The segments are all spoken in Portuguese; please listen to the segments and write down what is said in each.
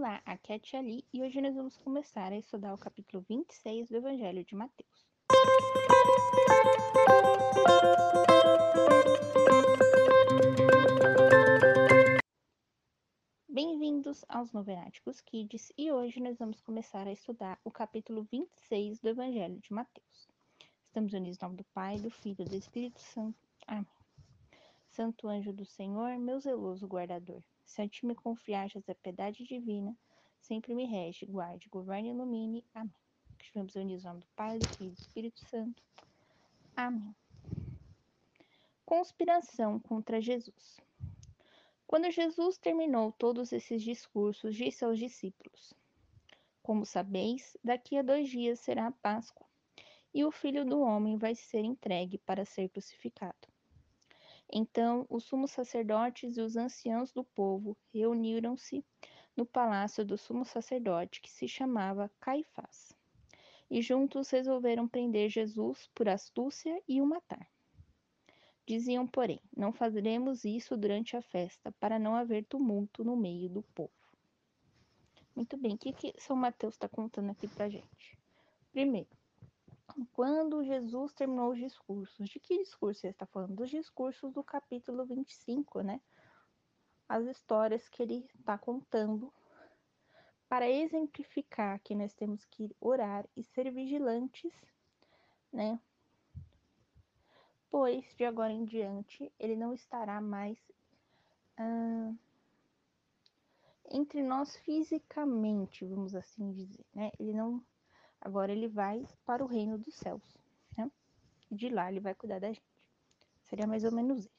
Olá, aqui é a Tia Ali e hoje nós vamos começar a estudar o capítulo 26 do Evangelho de Mateus. Bem-vindos aos Novenáticos Kids e hoje nós vamos começar a estudar o capítulo 26 do Evangelho de Mateus. Estamos unidos em nome do Pai, do Filho e do Espírito Santo. Amém. Santo anjo do Senhor, meu zeloso guardador, se a ti me confiaste a piedade divina, sempre me rege, guarde, governe e ilumine. Amém. Que estivemos unidos em nome do Pai, do Filho e do Espírito Santo. Amém. Conspiração contra Jesus. Quando Jesus terminou todos esses discursos, disse aos discípulos: Como sabeis, daqui a dois dias será a Páscoa, e o filho do homem vai ser entregue para ser crucificado. Então os sumos sacerdotes e os anciãos do povo reuniram-se no palácio do sumo sacerdote, que se chamava Caifás. E juntos resolveram prender Jesus por astúcia e o matar. Diziam, porém, não faremos isso durante a festa, para não haver tumulto no meio do povo. Muito bem, o que, que São Mateus está contando aqui para gente? Primeiro, quando Jesus terminou os discursos. De que discurso ele está falando? Dos discursos do capítulo 25, né? As histórias que ele está contando para exemplificar que nós temos que orar e ser vigilantes, né? Pois de agora em diante ele não estará mais ah, entre nós fisicamente, vamos assim dizer, né? Ele não Agora ele vai para o reino dos céus, né? E de lá ele vai cuidar da gente. Seria mais ou menos isso.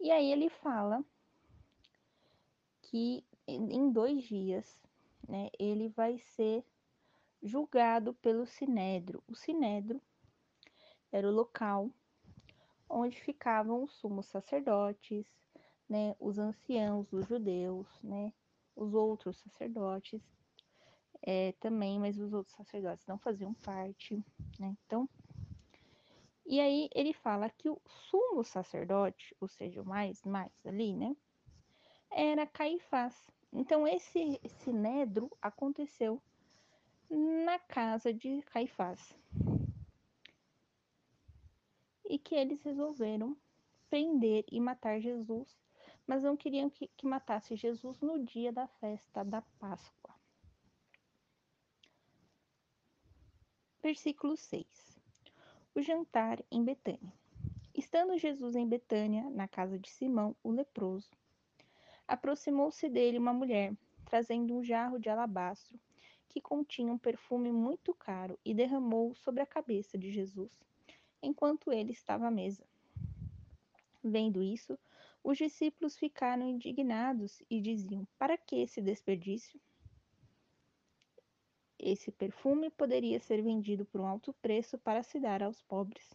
E aí ele fala que em dois dias, né, ele vai ser julgado pelo Sinédrio. O Sinédrio era o local onde ficavam os sumos sacerdotes, né, os anciãos dos judeus, né, os outros sacerdotes é, também, mas os outros sacerdotes não faziam parte, né? Então, e aí ele fala que o sumo sacerdote, ou seja, o mais, mais ali, né? Era Caifás. Então, esse sinédrio aconteceu na casa de Caifás. E que eles resolveram prender e matar Jesus, mas não queriam que, que matasse Jesus no dia da festa da Páscoa. Versículo 6. O jantar em Betânia. Estando Jesus em Betânia, na casa de Simão, o leproso, aproximou-se dele uma mulher, trazendo um jarro de alabastro que continha um perfume muito caro e derramou sobre a cabeça de Jesus, enquanto ele estava à mesa. Vendo isso, os discípulos ficaram indignados e diziam: Para que esse desperdício? Esse perfume poderia ser vendido por um alto preço para se dar aos pobres.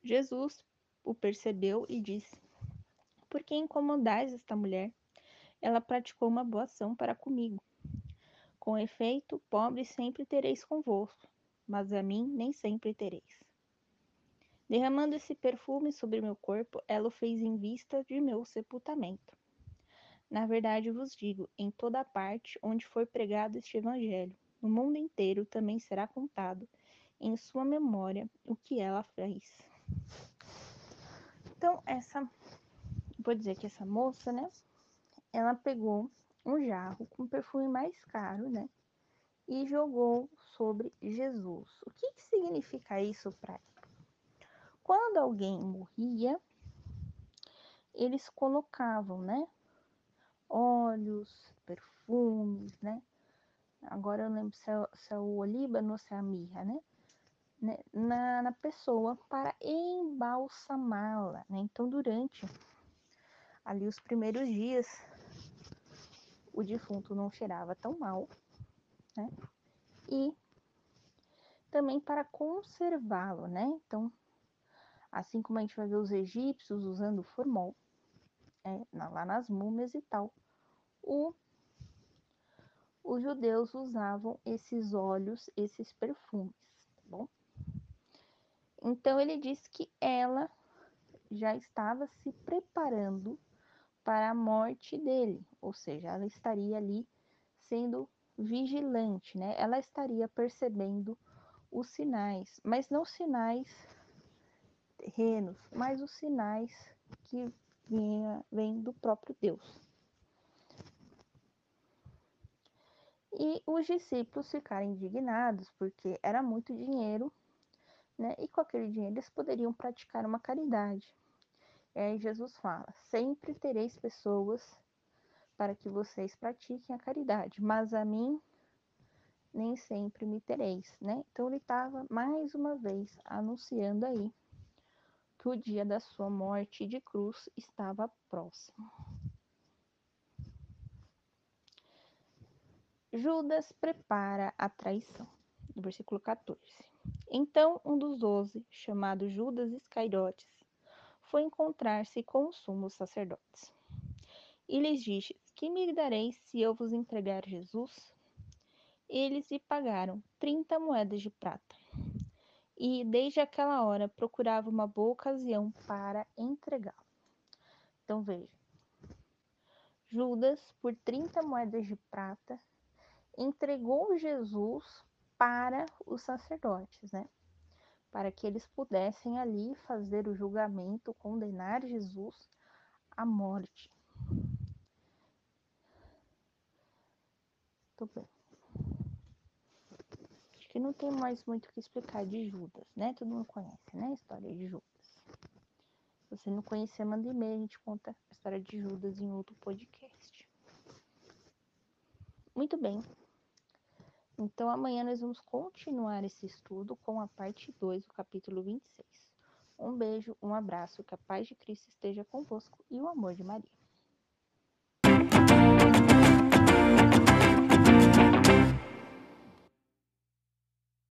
Jesus o percebeu e disse: Por que incomodais esta mulher? Ela praticou uma boa ação para comigo. Com efeito, pobres sempre tereis convosco, mas a mim nem sempre tereis. Derramando esse perfume sobre meu corpo, ela o fez em vista de meu sepultamento. Na verdade vos digo: em toda parte onde for pregado este evangelho, no mundo inteiro também será contado em sua memória o que ela fez. Então, essa, vou dizer que essa moça, né, ela pegou um jarro com perfume mais caro, né, e jogou sobre Jesus. O que, que significa isso para Quando alguém morria, eles colocavam, né, óleos, perfumes, né? Agora eu lembro se é, se é o olíbano ou se é a mirra, né? né? Na, na pessoa para embalsamá-la, né? Então, durante ali os primeiros dias, o defunto não cheirava tão mal, né? E também para conservá-lo, né? Então, assim como a gente vai ver os egípcios usando formol, é, lá nas múmias e tal, o, os judeus usavam esses óleos, esses perfumes, tá bom? Então ele diz que ela já estava se preparando para a morte dele, ou seja, ela estaria ali sendo vigilante, né? Ela estaria percebendo os sinais, mas não sinais terrenos, mas os sinais que vêm do próprio Deus. E os discípulos ficaram indignados porque era muito dinheiro, né? E com aquele dinheiro eles poderiam praticar uma caridade. E aí Jesus fala: sempre tereis pessoas para que vocês pratiquem a caridade, mas a mim nem sempre me tereis, né? Então ele estava mais uma vez anunciando aí que o dia da sua morte de cruz estava próximo. Judas prepara a traição. Versículo 14. Então um dos doze, chamado Judas Iscariotes, foi encontrar-se com os sumos sacerdotes. E lhes disse: Que me dareis se eu vos entregar Jesus? Eles lhe pagaram trinta moedas de prata. E desde aquela hora procurava uma boa ocasião para entregá-lo. Então veja, Judas, por 30 moedas de prata, entregou Jesus para os sacerdotes, né? Para que eles pudessem ali fazer o julgamento, condenar Jesus à morte. Muito bem. Que não tem mais muito o que explicar de Judas, né? Todo mundo conhece, né? A história de Judas. Se você não conhecer, manda e-mail, a gente conta a história de Judas em outro podcast. Muito bem. Então, amanhã nós vamos continuar esse estudo com a parte 2 do capítulo 26. Um beijo, um abraço, que a paz de Cristo esteja convosco e o amor de Maria.